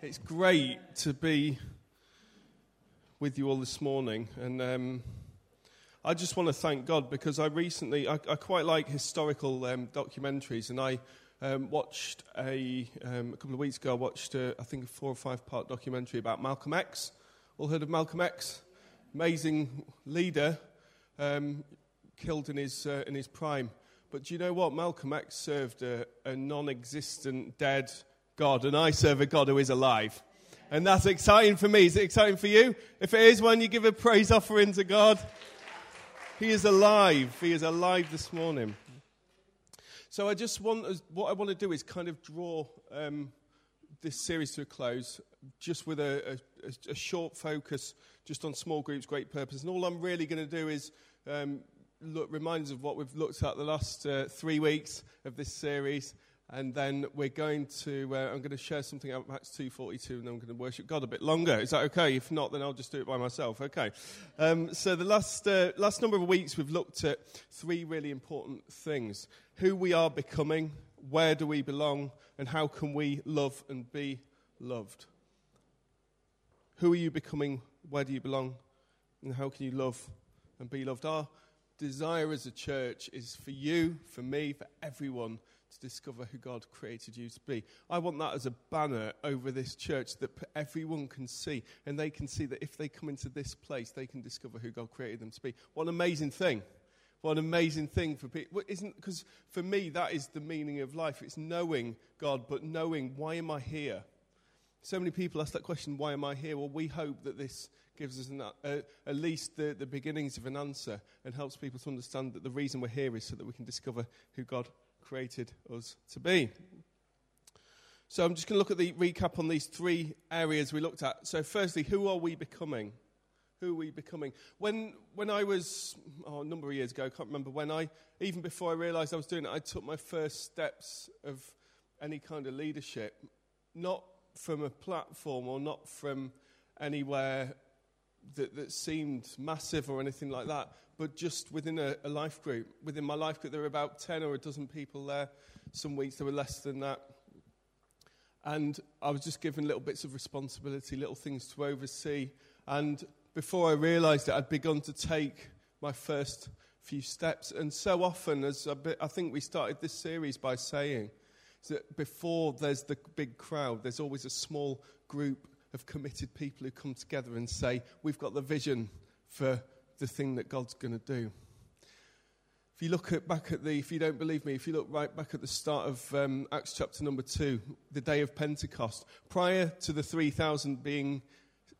It's great to be with you all this morning. And um, I just want to thank God because I recently, I, I quite like historical um, documentaries. And I um, watched a, um, a couple of weeks ago, I watched, a, I think, a four or five part documentary about Malcolm X. All heard of Malcolm X? Amazing leader, um, killed in his, uh, in his prime. But do you know what? Malcolm X served a, a non existent, dead, God, and I serve a God who is alive. And that's exciting for me. Is it exciting for you? If it is, when you give a praise offering to God, He is alive. He is alive this morning. So I just want, what I want to do is kind of draw um, this series to a close, just with a, a, a, short focus just on small groups, great purpose. And all I'm really going to do is um, look, remind us of what we've looked at the last uh, three weeks of this series and then we're going to, uh, I'm going to share something out of Acts 2.42, and then I'm going to worship God a bit longer. Is that okay? If not, then I'll just do it by myself. Okay. Um, so the last, uh, last number of weeks, we've looked at three really important things. Who we are becoming, where do we belong, and how can we love and be loved. Who are you becoming, where do you belong, and how can you love and be loved? Our desire as a church is for you, for me, for everyone to discover who God created you to be. I want that as a banner over this church that everyone can see, and they can see that if they come into this place, they can discover who God created them to be. What an amazing thing! What an amazing thing for people. Isn't because for me that is the meaning of life. It's knowing God, but knowing why am I here. So many people ask that question, why am I here? Well, we hope that this gives us an, uh, at least the, the beginnings of an answer and helps people to understand that the reason we're here is so that we can discover who God created us to be. So I'm just going to look at the recap on these three areas we looked at. So, firstly, who are we becoming? Who are we becoming? When, when I was, oh, a number of years ago, I can't remember when I, even before I realized I was doing it, I took my first steps of any kind of leadership, not from a platform or not from anywhere that, that seemed massive or anything like that, but just within a, a, life group. Within my life group, there were about 10 or a dozen people there. Some weeks there were less than that. And I was just given little bits of responsibility, little things to oversee. And before I realized it, I'd begun to take my first few steps. And so often, as bit, I think we started this series by saying, that before there's the big crowd, there's always a small group of committed people who come together and say, We've got the vision for the thing that God's going to do. If you look at, back at the, if you don't believe me, if you look right back at the start of um, Acts chapter number two, the day of Pentecost, prior to the 3,000 being,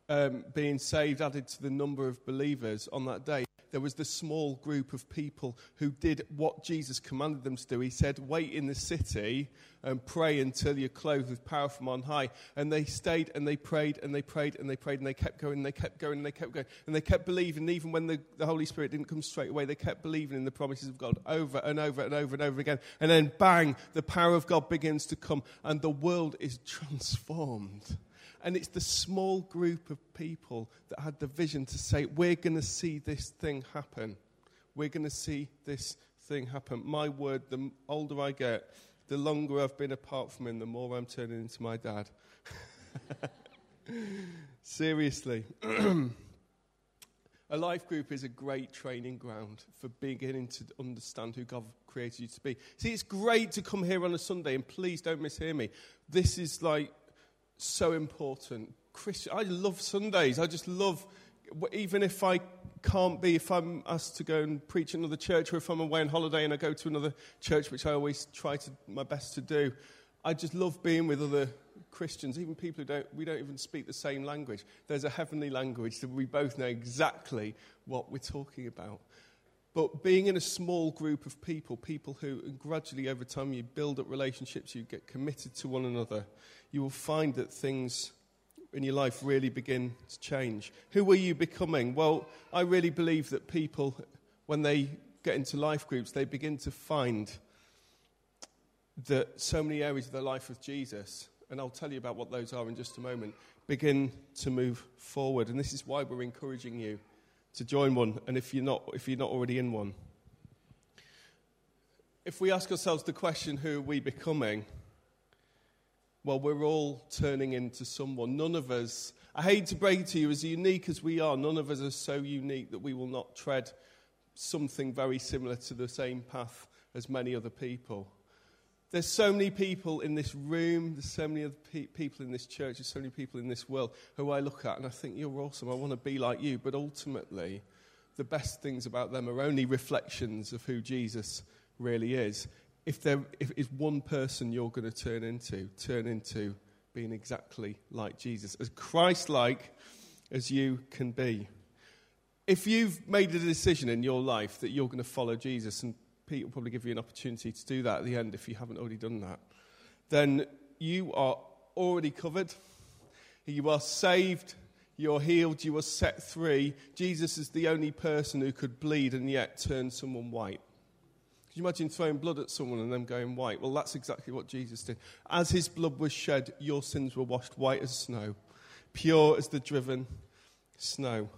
um, being saved, added to the number of believers on that day, there was this small group of people who did what Jesus commanded them to do. He said, Wait in the city and pray until you're clothed with power from on high. And they stayed and they prayed and they prayed and they prayed and they kept going and they kept going and they kept going. And they kept believing, even when the, the Holy Spirit didn't come straight away, they kept believing in the promises of God over and over and over and over again. And then, bang, the power of God begins to come and the world is transformed. And it's the small group of people that had the vision to say, we're going to see this thing happen. We're going to see this thing happen. My word, the older I get, the longer I've been apart from him, the more I'm turning into my dad. Seriously. a life group is a great training ground for beginning to understand who God created you to be. See, it's great to come here on a Sunday, and please don't mishear me. This is like so important. Christian, I love Sundays. I just love, even if I can't be, if I'm asked to go and preach another church, or if I'm away on holiday and I go to another church, which I always try to my best to do, I just love being with other Christians, even people who don't, we don't even speak the same language. There's a heavenly language that we both know exactly what we're talking about. But being in a small group of people, people who gradually over time you build up relationships, you get committed to one another, you will find that things in your life really begin to change. Who are you becoming? Well, I really believe that people, when they get into life groups, they begin to find that so many areas of their life with Jesus, and I'll tell you about what those are in just a moment, begin to move forward. And this is why we're encouraging you to join one, and if you're not, if you're not already in one. If we ask ourselves the question, who are we becoming? well, we're all turning into someone. None of us, I hate to break it to you, as unique as we are, none of us are so unique that we will not tread something very similar to the same path as many other people. There's so many people in this room, there's so many other pe- people in this church, there's so many people in this world who I look at and I think you're awesome. I want to be like you. But ultimately, the best things about them are only reflections of who Jesus really is. If there if is one person you're going to turn into, turn into being exactly like Jesus, as Christ like as you can be. If you've made a decision in your life that you're going to follow Jesus and Pete will probably give you an opportunity to do that at the end if you haven't already done that. Then you are already covered. You are saved. You're healed. You are set free. Jesus is the only person who could bleed and yet turn someone white. Could you imagine throwing blood at someone and them going white? Well, that's exactly what Jesus did. As his blood was shed, your sins were washed white as snow, pure as the driven snow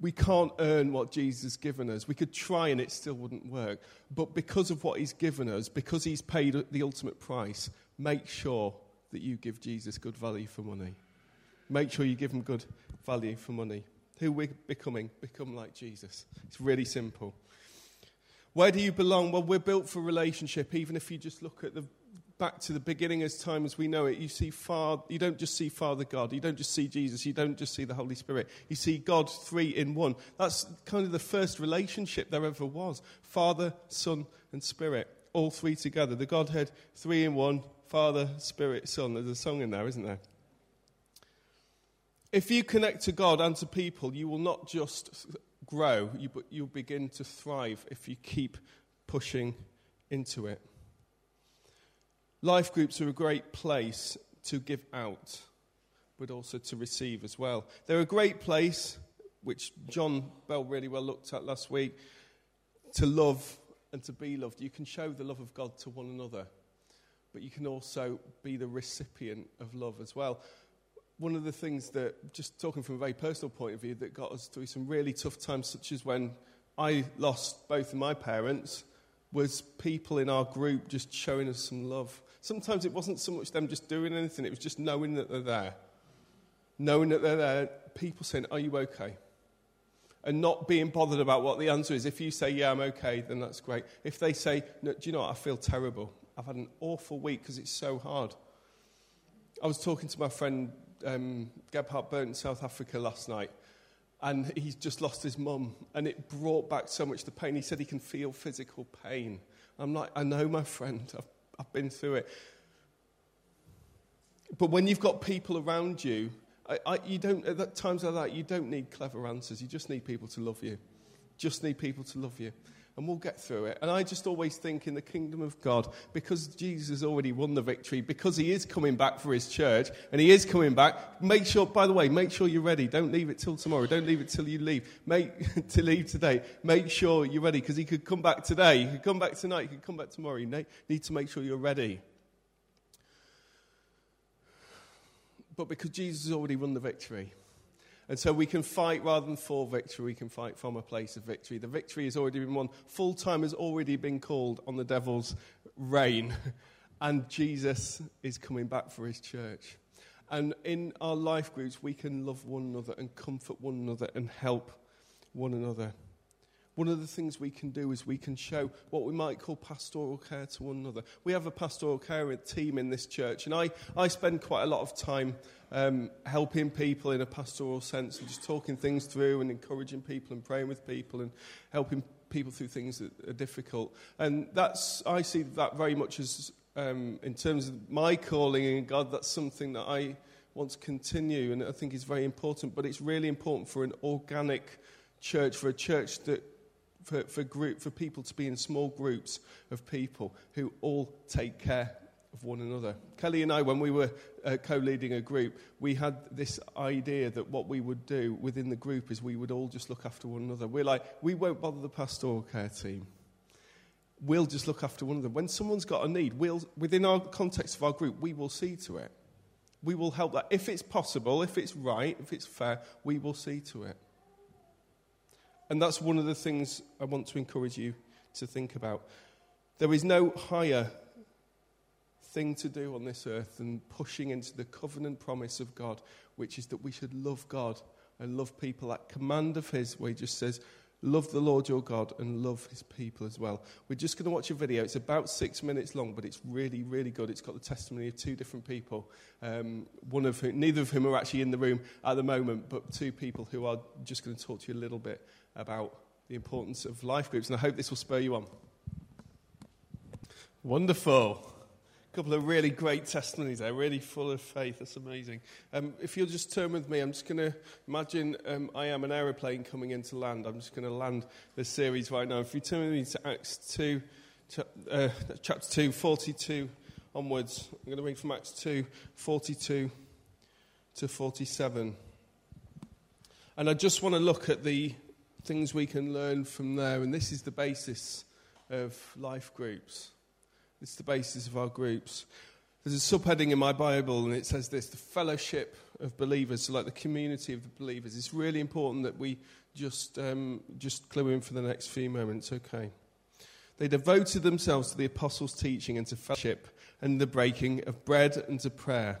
we can't earn what Jesus has given us. We could try and it still wouldn't work. But because of what he's given us, because he's paid the ultimate price, make sure that you give Jesus good value for money. Make sure you give him good value for money. Who we're becoming, become like Jesus. It's really simple. Where do you belong? Well, we're built for relationship, even if you just look at the back to the beginning as time as we know it, you see far, you don't just see Father God, you don't just see Jesus, you don't just see the Holy Spirit. You see God three in one. That's kind of the first relationship there ever was. Father, Son, and Spirit, all three together. The Godhead, three in one, Father, Spirit, Son. There's a song in there, isn't there? If you connect to God and to people, you will not just grow, but you'll begin to thrive if you keep pushing into it. Life groups are a great place to give out, but also to receive as well. They're a great place, which John Bell really well looked at last week, to love and to be loved. You can show the love of God to one another, but you can also be the recipient of love as well. One of the things that, just talking from a very personal point of view, that got us through some really tough times, such as when I lost both of my parents, was people in our group just showing us some love Sometimes it wasn't so much them just doing anything, it was just knowing that they're there. Knowing that they're there, people saying, Are you okay? And not being bothered about what the answer is. If you say, Yeah, I'm okay, then that's great. If they say, no, Do you know what? I feel terrible. I've had an awful week because it's so hard. I was talking to my friend um, Gebhard in South Africa last night, and he's just lost his mum, and it brought back so much the pain. He said he can feel physical pain. I'm like, I know, my friend. I've I've been through it. But when you've got people around you, I, I, you don't, at times like that, you don't need clever answers. You just need people to love you. Just need people to love you. And we'll get through it. And I just always think in the kingdom of God, because Jesus has already won the victory, because he is coming back for his church, and he is coming back, make sure, by the way, make sure you're ready. Don't leave it till tomorrow. Don't leave it till you leave. Make, to leave today. Make sure you're ready, because he could come back today. He could come back tonight. He could come back tomorrow. You need to make sure you're ready. But because Jesus has already won the victory, and so we can fight rather than for victory, we can fight from a place of victory. The victory has already been won. Full time has already been called on the devil's reign. And Jesus is coming back for his church. And in our life groups, we can love one another and comfort one another and help one another. One of the things we can do is we can show what we might call pastoral care to one another. We have a pastoral care team in this church, and I, I spend quite a lot of time um, helping people in a pastoral sense and just talking things through and encouraging people and praying with people and helping people through things that are difficult. And that's, I see that very much as, um, in terms of my calling in God, that's something that I want to continue and I think is very important. But it's really important for an organic church, for a church that for, for, group, for people to be in small groups of people who all take care of one another. Kelly and I, when we were uh, co leading a group, we had this idea that what we would do within the group is we would all just look after one another. We're like, we won't bother the pastoral care team. We'll just look after one another. When someone's got a need, we'll, within our context of our group, we will see to it. We will help that. If it's possible, if it's right, if it's fair, we will see to it. And that's one of the things I want to encourage you to think about. There is no higher thing to do on this earth than pushing into the covenant promise of God, which is that we should love God and love people. That command of His, where He just says, Love the Lord your God and love his people as well. We're just going to watch a video. It's about six minutes long, but it's really, really good. It's got the testimony of two different people, um, one of whom, neither of whom are actually in the room at the moment, but two people who are just going to talk to you a little bit about the importance of life groups. And I hope this will spur you on. Wonderful couple of really great testimonies there, really full of faith. That's amazing. Um, if you'll just turn with me, I'm just going to imagine um, I am an aeroplane coming into land. I'm just going to land this series right now. If you turn with me to Acts 2, to, uh, chapter 2, 42 onwards, I'm going to read from Acts 2, 42 to 47. And I just want to look at the things we can learn from there. And this is the basis of life groups. It's the basis of our groups. There's a subheading in my Bible, and it says this the fellowship of believers, so like the community of the believers. It's really important that we just, um, just clue in for the next few moments, okay? They devoted themselves to the apostles' teaching and to fellowship and the breaking of bread and to prayer.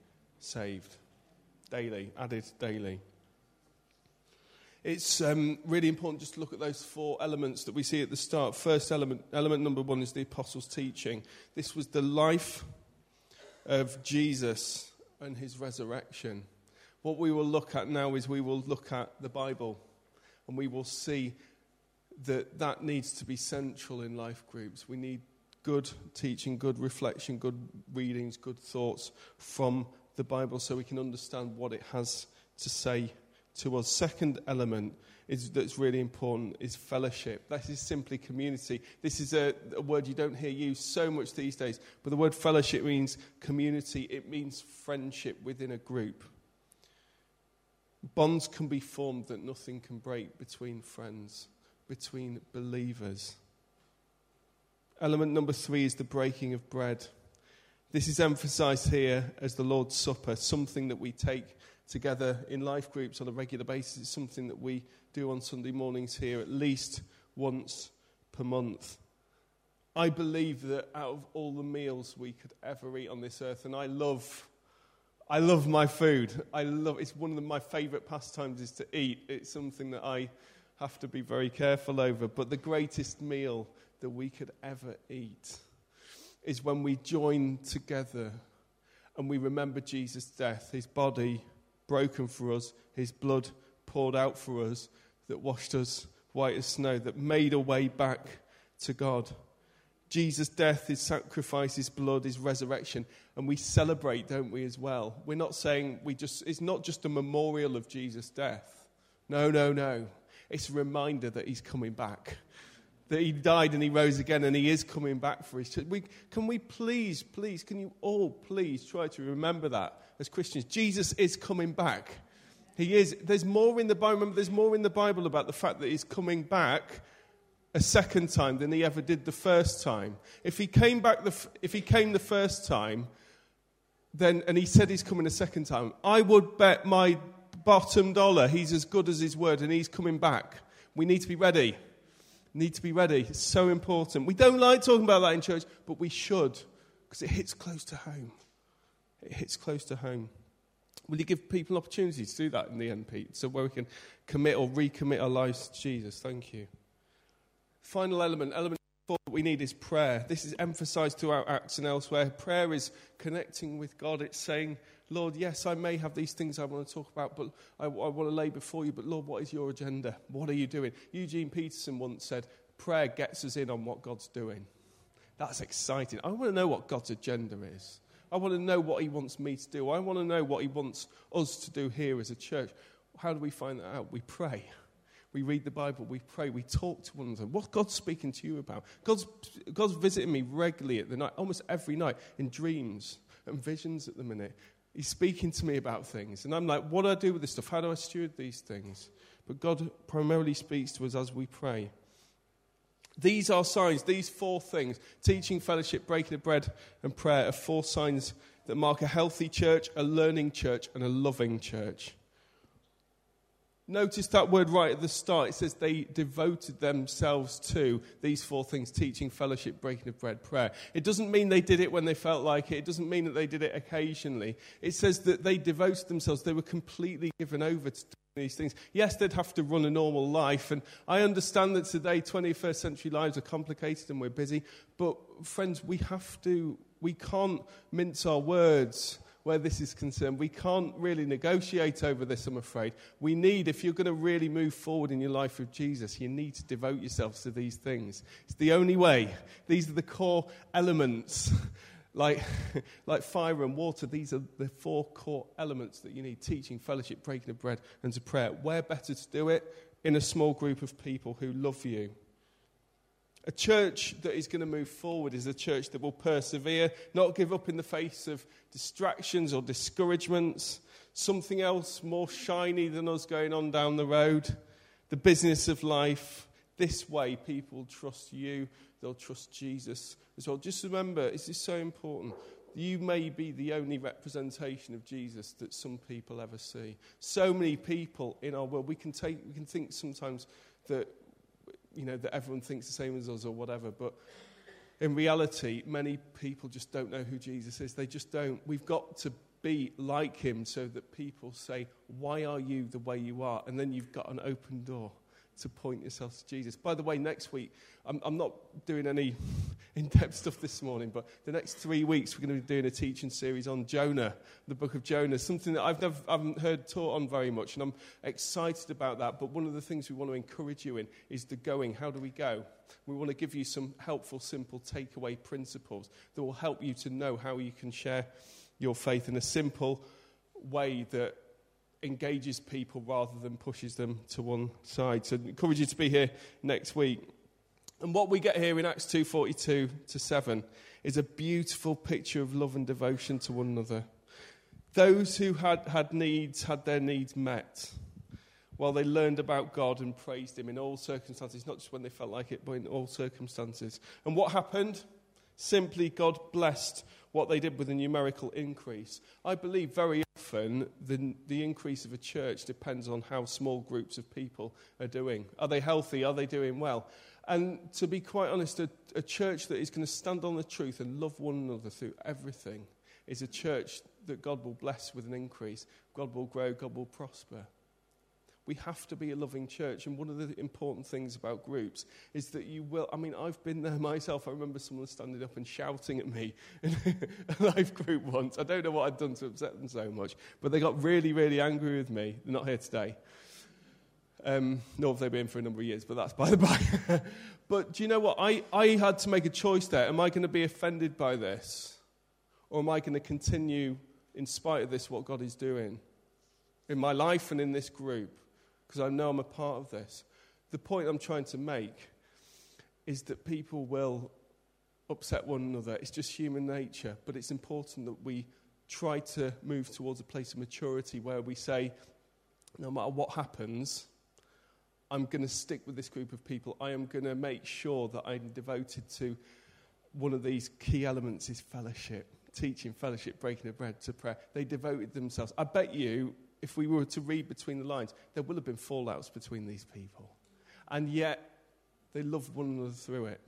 saved daily, added daily. It's um, really important just to look at those four elements that we see at the start. First element, element number one is the apostles' teaching. This was the life of Jesus and his resurrection. What we will look at now is we will look at the Bible and we will see that that needs to be central in life groups. We need good teaching, good reflection, good readings, good thoughts from the Bible so we can understand what it has to say to us. Second element is, that's really important is fellowship. That is simply community. This is a, a word you don't hear used so much these days, but the word fellowship means community, it means friendship within a group. Bonds can be formed that nothing can break between friends, between believers. Element number three is the breaking of bread. This is emphasized here as the Lord's Supper, something that we take together in life groups on a regular basis. It's something that we do on Sunday mornings here at least once per month. I believe that out of all the meals we could ever eat on this earth, and I love, I love my food. I love it's one of my favourite pastimes is to eat. It's something that I have to be very careful over. But the greatest meal that we could ever eat is when we join together and we remember Jesus' death, his body broken for us, his blood poured out for us, that washed us white as snow, that made a way back to God. Jesus' death, his sacrifice, his blood, his resurrection, and we celebrate, don't we, as well? We're not saying we just, it's not just a memorial of Jesus' death. No, no, no. It's a reminder that he's coming back that he died and he rose again and he is coming back for his church. We, can we please, please, can you all please try to remember that as Christians? Jesus is coming back. He is. There's more in the Bible. Remember, There's more in the Bible about the fact that he's coming back a second time than he ever did the first time. If he came back, the, if he came the first time, then and he said he's coming a second time, I would bet my bottom dollar he's as good as his word and he's coming back. We need to be ready need to be ready. It's so important. We don't like talking about that in church, but we should because it hits close to home. It hits close to home. Will you give people an opportunity to do that in the end, Pete? So where we can commit or recommit our lives to Jesus. Thank you. Final element, element that we need is prayer. This is emphasized throughout Acts and elsewhere. Prayer is connecting with God. It's saying, Lord, yes, I may have these things I want to talk about, but I, I want to lay before you. But Lord, what is your agenda? What are you doing? Eugene Peterson once said, prayer gets us in on what God's doing. That's exciting. I want to know what God's agenda is. I want to know what He wants me to do. I want to know what He wants us to do here as a church. How do we find that out? We pray. We read the Bible, we pray, we talk to one another. What's God speaking to you about? God's, God's visiting me regularly at the night, almost every night, in dreams and visions at the minute. He's speaking to me about things. And I'm like, what do I do with this stuff? How do I steward these things? But God primarily speaks to us as we pray. These are signs, these four things teaching, fellowship, breaking of bread, and prayer are four signs that mark a healthy church, a learning church, and a loving church. Notice that word right at the start. It says they devoted themselves to these four things teaching, fellowship, breaking of bread, prayer. It doesn't mean they did it when they felt like it. It doesn't mean that they did it occasionally. It says that they devoted themselves, they were completely given over to these things. Yes, they'd have to run a normal life. And I understand that today, 21st century lives are complicated and we're busy. But, friends, we have to, we can't mince our words where this is concerned. We can't really negotiate over this, I'm afraid. We need, if you're going to really move forward in your life with Jesus, you need to devote yourselves to these things. It's the only way. These are the core elements. like, like fire and water, these are the four core elements that you need teaching, fellowship, breaking of bread, and to prayer. Where better to do it? In a small group of people who love you a church that is going to move forward is a church that will persevere, not give up in the face of distractions or discouragements, something else more shiny than us going on down the road, the business of life. This way, people trust you, they'll trust Jesus as well. Just remember, this is so important. You may be the only representation of Jesus that some people ever see. So many people in our world, we can, take, we can think sometimes that you know, that everyone thinks the same as us or whatever. But in reality, many people just don't know who Jesus is. They just don't. We've got to be like him so that people say, Why are you the way you are? And then you've got an open door to point yourself to Jesus. By the way, next week, I'm, I'm not doing any in depth stuff this morning, but the next three weeks we're going to be doing a teaching series on Jonah, the book of Jonah, something that I've never I haven't heard taught on very much, and I'm excited about that. But one of the things we want to encourage you in is the going. How do we go? We want to give you some helpful, simple takeaway principles that will help you to know how you can share your faith in a simple way that engages people rather than pushes them to one side. So I encourage you to be here next week. And what we get here in Acts 2:42 to 7 is a beautiful picture of love and devotion to one another. Those who had, had needs had their needs met while they learned about God and praised Him in all circumstances, not just when they felt like it, but in all circumstances. And what happened? Simply, God blessed what they did with a numerical increase. I believe very often the, the increase of a church depends on how small groups of people are doing. Are they healthy? Are they doing well? And to be quite honest, a, a church that is going to stand on the truth and love one another through everything is a church that God will bless with an increase. God will grow, God will prosper. We have to be a loving church. And one of the important things about groups is that you will. I mean, I've been there myself. I remember someone standing up and shouting at me in a life group once. I don't know what I'd done to upset them so much, but they got really, really angry with me. They're not here today. Um, nor have they been for a number of years, but that's by the by. but do you know what? I, I had to make a choice there. Am I going to be offended by this? Or am I going to continue, in spite of this, what God is doing in my life and in this group? Because I know I'm a part of this. The point I'm trying to make is that people will upset one another. It's just human nature, but it's important that we try to move towards a place of maturity where we say, no matter what happens, I'm going to stick with this group of people. I am going to make sure that I'm devoted to one of these key elements is fellowship, teaching, fellowship, breaking of bread to prayer. They devoted themselves. I bet you if we were to read between the lines, there will have been fallouts between these people. And yet, they loved one another through it.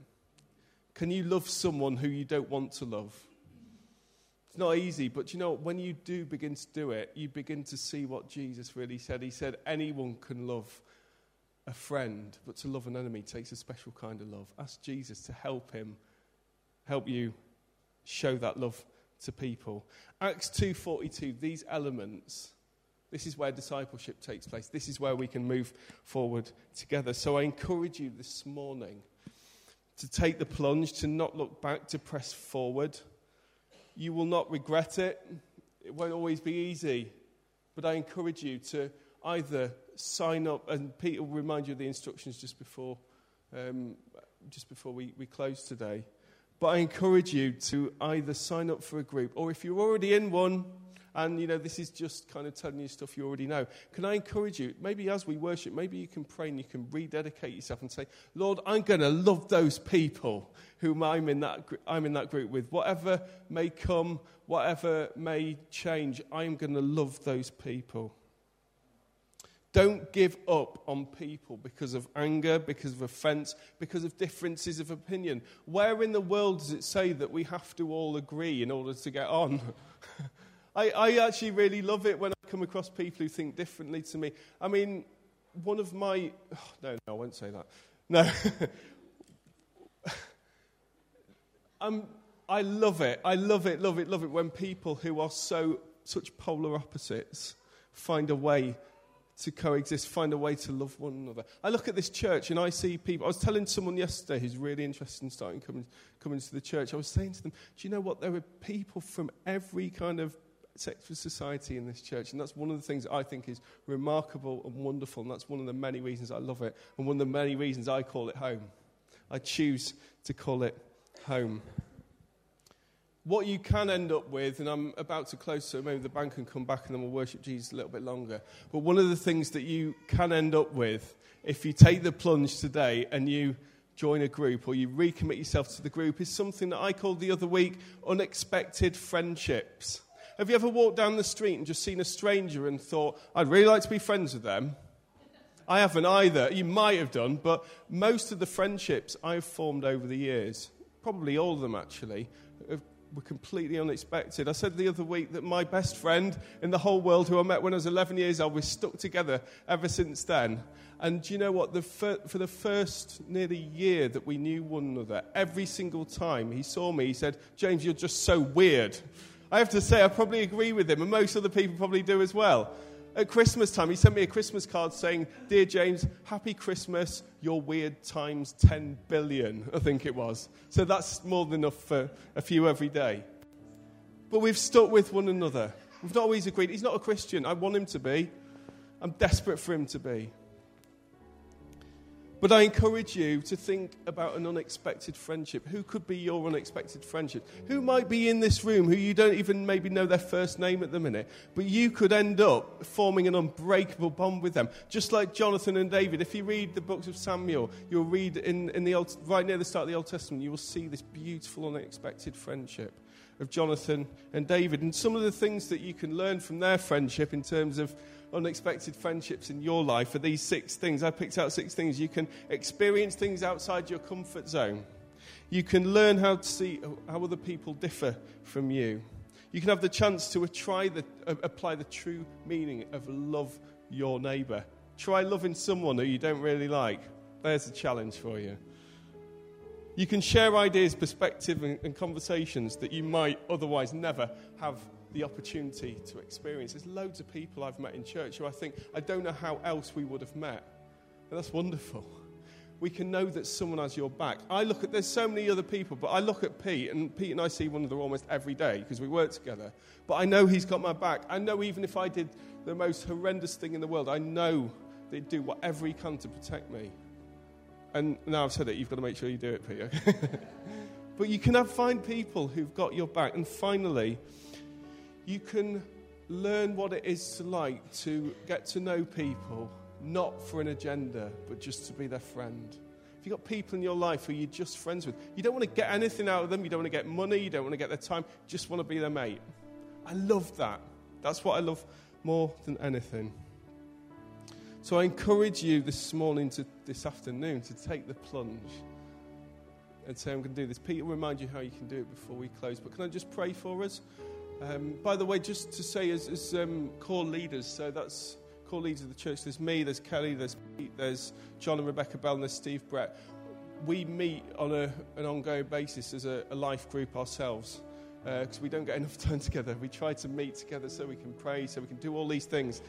Can you love someone who you don't want to love? It's not easy, but you know, when you do begin to do it, you begin to see what Jesus really said. He said, Anyone can love a friend, but to love an enemy takes a special kind of love. Ask Jesus to help him, help you show that love to people. Acts 2:42, these elements this is where discipleship takes place. This is where we can move forward together. So I encourage you this morning to take the plunge, to not look back, to press forward. You will not regret it. It won't always be easy. But I encourage you to either sign up, and Peter will remind you of the instructions just before, um, just before we, we close today. But I encourage you to either sign up for a group, or if you're already in one, and you know this is just kind of telling you stuff you already know can i encourage you maybe as we worship maybe you can pray and you can rededicate yourself and say lord i'm going to love those people whom i'm in that i'm in that group with whatever may come whatever may change i'm going to love those people don't give up on people because of anger, because of offense, because of differences of opinion. Where in the world does it say that we have to all agree in order to get on? I, I actually really love it when I come across people who think differently to me. I mean, one of my. Oh, no, no, I won't say that. No. um, I love it. I love it, love it, love it when people who are so such polar opposites find a way to coexist, find a way to love one another. I look at this church and I see people. I was telling someone yesterday who's really interested in starting coming, coming to the church, I was saying to them, Do you know what? There are people from every kind of sector society in this church. And that's one of the things I think is remarkable and wonderful. And that's one of the many reasons I love it. And one of the many reasons I call it home. I choose to call it home what you can end up with, and I'm about to close, so maybe the band can come back and then we'll worship Jesus a little bit longer. But one of the things that you can end up with, if you take the plunge today and you join a group or you recommit yourself to the group, is something that I called the other week unexpected friendships. Have you ever walked down the street and just seen a stranger and thought, I'd really like to be friends with them? I haven't either. You might have done, but most of the friendships I've formed over the years, probably all of them actually, have were completely unexpected. I said the other week that my best friend in the whole world, who I met when I was 11 years old, we're stuck together ever since then. And do you know what? The fir- for the first nearly year that we knew one another, every single time he saw me, he said, James, you're just so weird. I have to say, I probably agree with him, and most other people probably do as well at Christmas time, he sent me a Christmas card saying, Dear James, happy Christmas, your weird times 10 billion, I think it was. So that's more than enough for a few every day. But we've stuck with one another. We've not always agreed. He's not a Christian. I want him to be. I'm desperate for him to be. But I encourage you to think about an unexpected friendship. Who could be your unexpected friendship? Who might be in this room who you don't even maybe know their first name at the minute, but you could end up forming an unbreakable bond with them. Just like Jonathan and David. If you read the books of Samuel, you'll read in, in the Old, right near the start of the Old Testament, you will see this beautiful, unexpected friendship of Jonathan and David. And some of the things that you can learn from their friendship in terms of unexpected friendships in your life are these six things. I picked out six things. You can experience things outside your comfort zone. You can learn how to see how other people differ from you. You can have the chance to try the, uh, apply the true meaning of love your neighbour. Try loving someone who you don't really like. There's a challenge for you. You can share ideas, perspective, and, and conversations that you might otherwise never have the opportunity to experience. There's loads of people I've met in church who I think I don't know how else we would have met. And that's wonderful. We can know that someone has your back. I look at, there's so many other people, but I look at Pete, and Pete and I see one another almost every day because we work together. But I know he's got my back. I know even if I did the most horrendous thing in the world, I know they'd do whatever he can to protect me. And now I've said it, you've got to make sure you do it, Peter. but you can have, find people who've got your back. And finally, you can learn what it is to like to get to know people, not for an agenda, but just to be their friend. If you've got people in your life who you're just friends with, you don't want to get anything out of them, you don't want to get money, you don't want to get their time, you just want to be their mate. I love that. That's what I love more than anything. So I encourage you this morning, to, this afternoon, to take the plunge and say, I'm going to do this. Peter will remind you how you can do it before we close. But can I just pray for us? Um, by the way, just to say, as, as um, core leaders, so that's core leaders of the church, there's me, there's Kelly, there's Pete, there's John and Rebecca Bell, and there's Steve Brett. We meet on a, an ongoing basis as a, a life group ourselves because uh, we don't get enough time together. We try to meet together so we can pray, so we can do all these things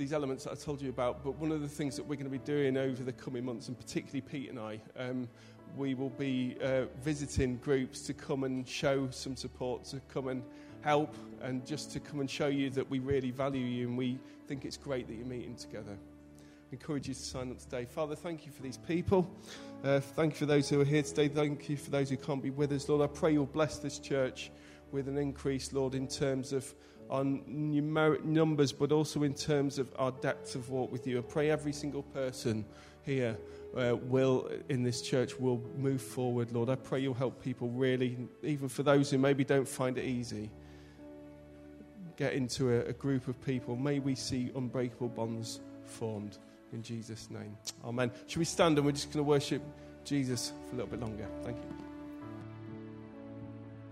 these elements that I told you about, but one of the things that we're going to be doing over the coming months, and particularly Pete and I, um, we will be uh, visiting groups to come and show some support, to come and help and just to come and show you that we really value you and we think it's great that you're meeting together. I encourage you to sign up today. Father, thank you for these people. Uh, thank you for those who are here today. Thank you for those who can't be with us. Lord, I pray you'll bless this church with an increase, Lord, in terms of our numeric numbers, but also in terms of our depth of walk with you. I pray every single person here uh, will in this church will move forward, Lord. I pray you'll help people really, even for those who maybe don't find it easy, get into a, a group of people. May we see unbreakable bonds formed in Jesus' name. Amen. Should we stand and we're just going to worship Jesus for a little bit longer? Thank you.